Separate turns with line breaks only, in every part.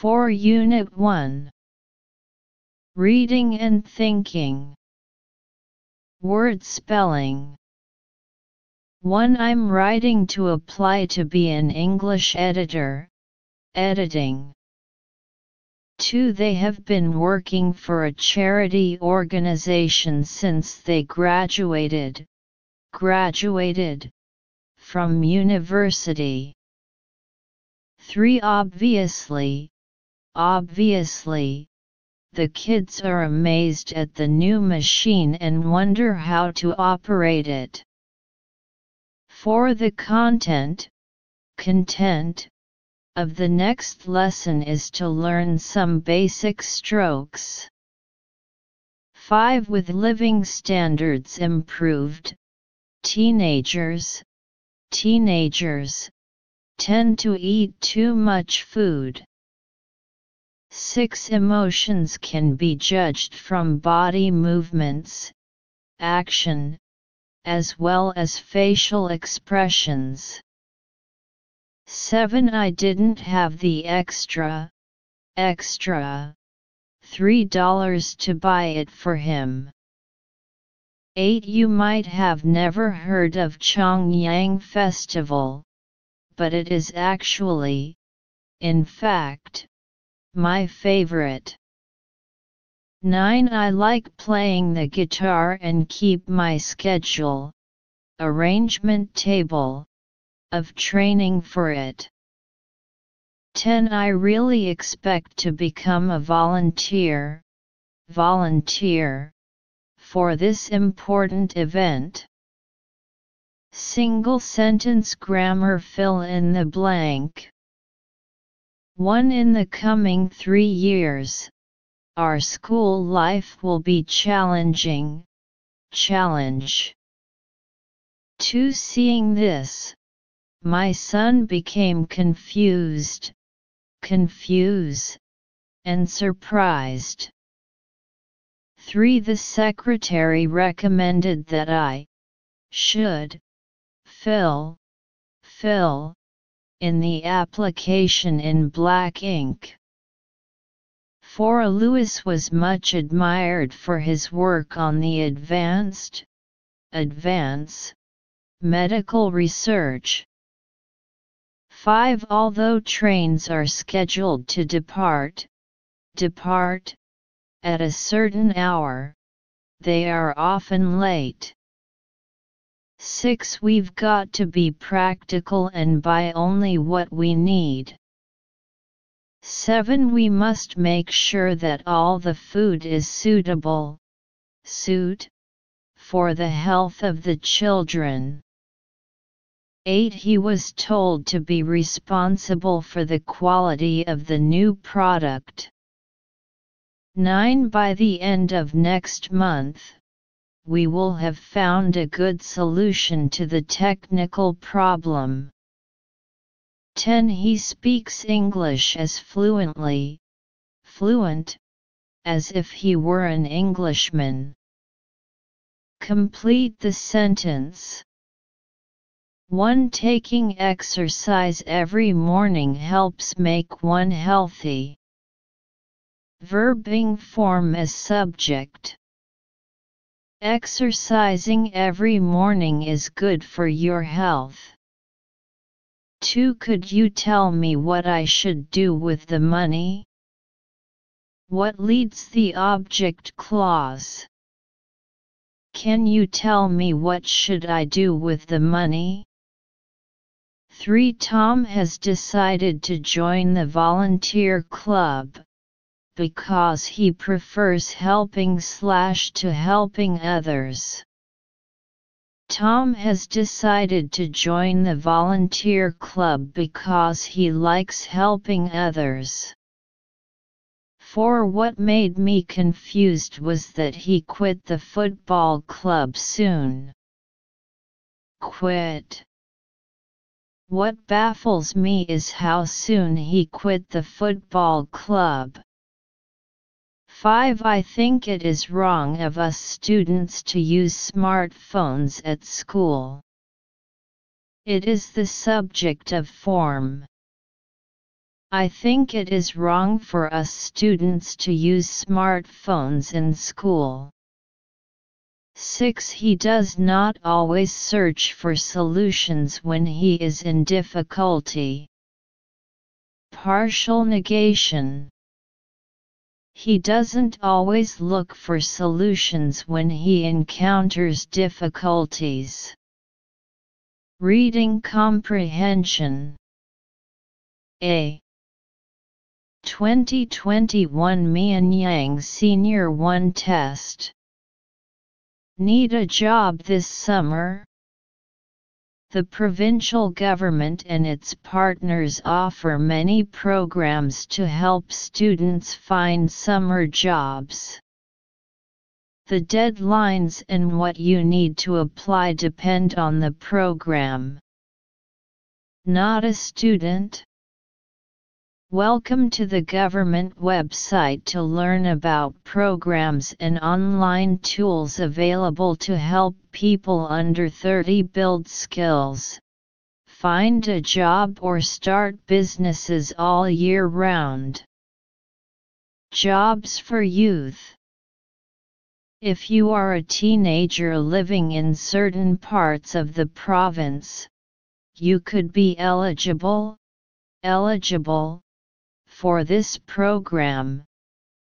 For Unit 1 Reading and Thinking Word Spelling 1. I'm writing to apply to be an English editor, editing. 2. They have been working for a charity organization since they graduated, graduated, from university. 3. Obviously, obviously, the kids are amazed at the new machine and wonder how to operate it. For The content, content, of the next lesson is to learn some basic strokes. 5. With living standards improved, teenagers, teenagers, tend to eat too much food. 6. Emotions can be judged from body movements, action, as well as facial expressions. 7. I didn't have the extra, extra, $3 to buy it for him. 8. You might have never heard of Chongyang Festival, but it is actually, in fact, my favorite. 9. I like playing the guitar and keep my schedule, arrangement table, of training for it. 10. I really expect to become a volunteer, volunteer, for this important event. Single sentence grammar fill in the blank. 1. In the coming three years, our school life will be challenging. Challenge. 2. Seeing this, my son became confused, confused, and surprised. 3. The secretary recommended that I should fill, fill, in the application in black ink. 4. Lewis was much admired for his work on the advanced, advance, medical research. 5. Although trains are scheduled to depart, depart, at a certain hour, they are often late. 6. We've got to be practical and buy only what we need. 7. We must make sure that all the food is suitable, suit, for the health of the children. 8. He was told to be responsible for the quality of the new product. 9. By the end of next month, we will have found a good solution to the technical problem. 10. He speaks English as fluently, fluent, as if he were an Englishman. Complete the sentence. 1. Taking exercise every morning helps make one healthy. Verbing form as subject. Exercising every morning is good for your health. 2. Could you tell me what I should do with the money? What leads the object clause? Can you tell me what should I do with the money? 3. Tom has decided to join the volunteer club because he prefers helping slash to helping others. Tom has decided to join the volunteer club because he likes helping others. For what made me confused was that he quit the football club soon. Quit. What baffles me is how soon he quit the football club. 5. I think it is wrong of us students to use smartphones at school. It is the subject of form. I think it is wrong for us students to use smartphones in school. 6. He does not always search for solutions when he is in difficulty. Partial negation. He doesn't always look for solutions when he encounters difficulties. Reading comprehension. A. 2021 Mian Yang Senior 1 Test Need a job this summer? The provincial government and its partners offer many programs to help students find summer jobs. The deadlines and what you need to apply depend on the program. Not a student? Welcome to the government website to learn about programs and online tools available to help people under 30 build skills, find a job or start businesses all year round. Jobs for Youth If you are a teenager living in certain parts of the province, you could be eligible, eligible, for this program,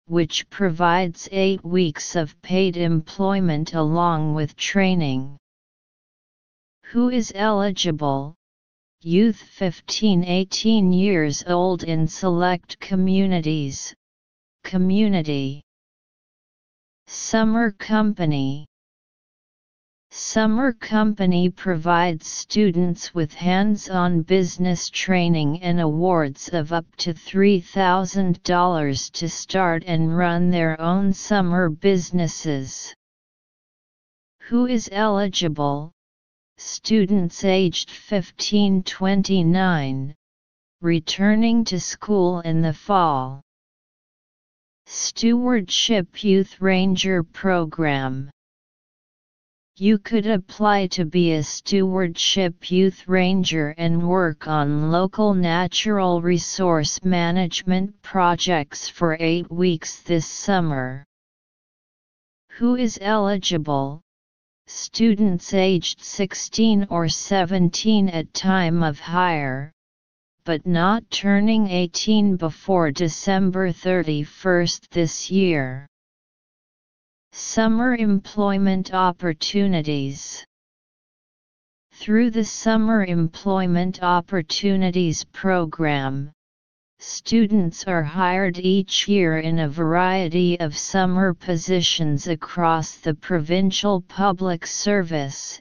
which provides eight weeks of paid employment along with training. Who is eligible? Youth 15-18 years old in select communities. Community Summer Company Summer Company provides students with hands-on business training and awards of up to $3,000 to start and run their own summer businesses. Who is eligible? Students aged 15-29, returning to school in the fall. Stewardship Youth Ranger Program you could apply to be a stewardship youth ranger and work on local natural resource management projects for eight weeks this summer. Who is eligible? Students aged 16 or 17 at time of hire, but not turning 18 before December 31 this year. Summer Employment Opportunities Through the Summer Employment Opportunities Program, students are hired each year in a variety of summer positions across the provincial public service,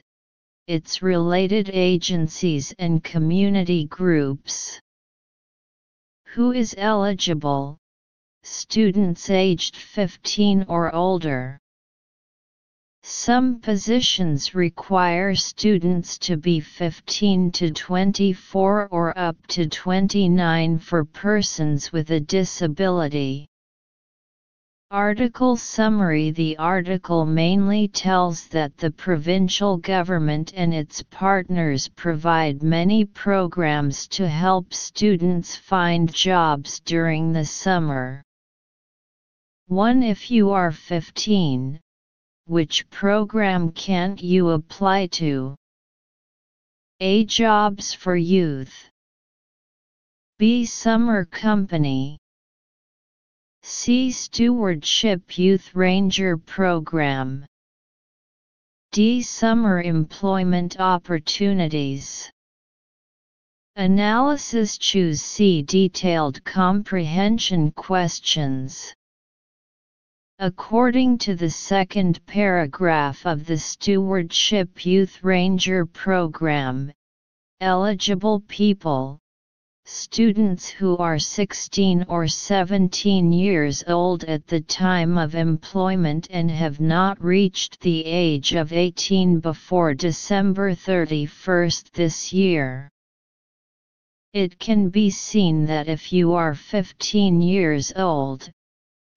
its related agencies and community groups. Who is eligible? Students aged 15 or older. Some positions require students to be 15 to 24 or up to 29 for persons with a disability. Article Summary The article mainly tells that the provincial government and its partners provide many programs to help students find jobs during the summer. 1 If you are 15, which program can't you apply to? A. Jobs for Youth B. Summer Company C. Stewardship Youth Ranger Program D. Summer Employment Opportunities Analysis Choose C. Detailed comprehension questions According to the second paragraph of the Stewardship Youth Ranger Program, eligible people, students who are 16 or 17 years old at the time of employment and have not reached the age of 18 before December 31 this year. It can be seen that if you are 15 years old,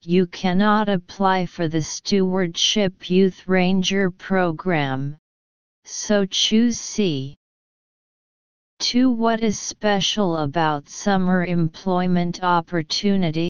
you cannot apply for the Stewardship Youth Ranger program, so choose C. 2. What is special about summer employment opportunity?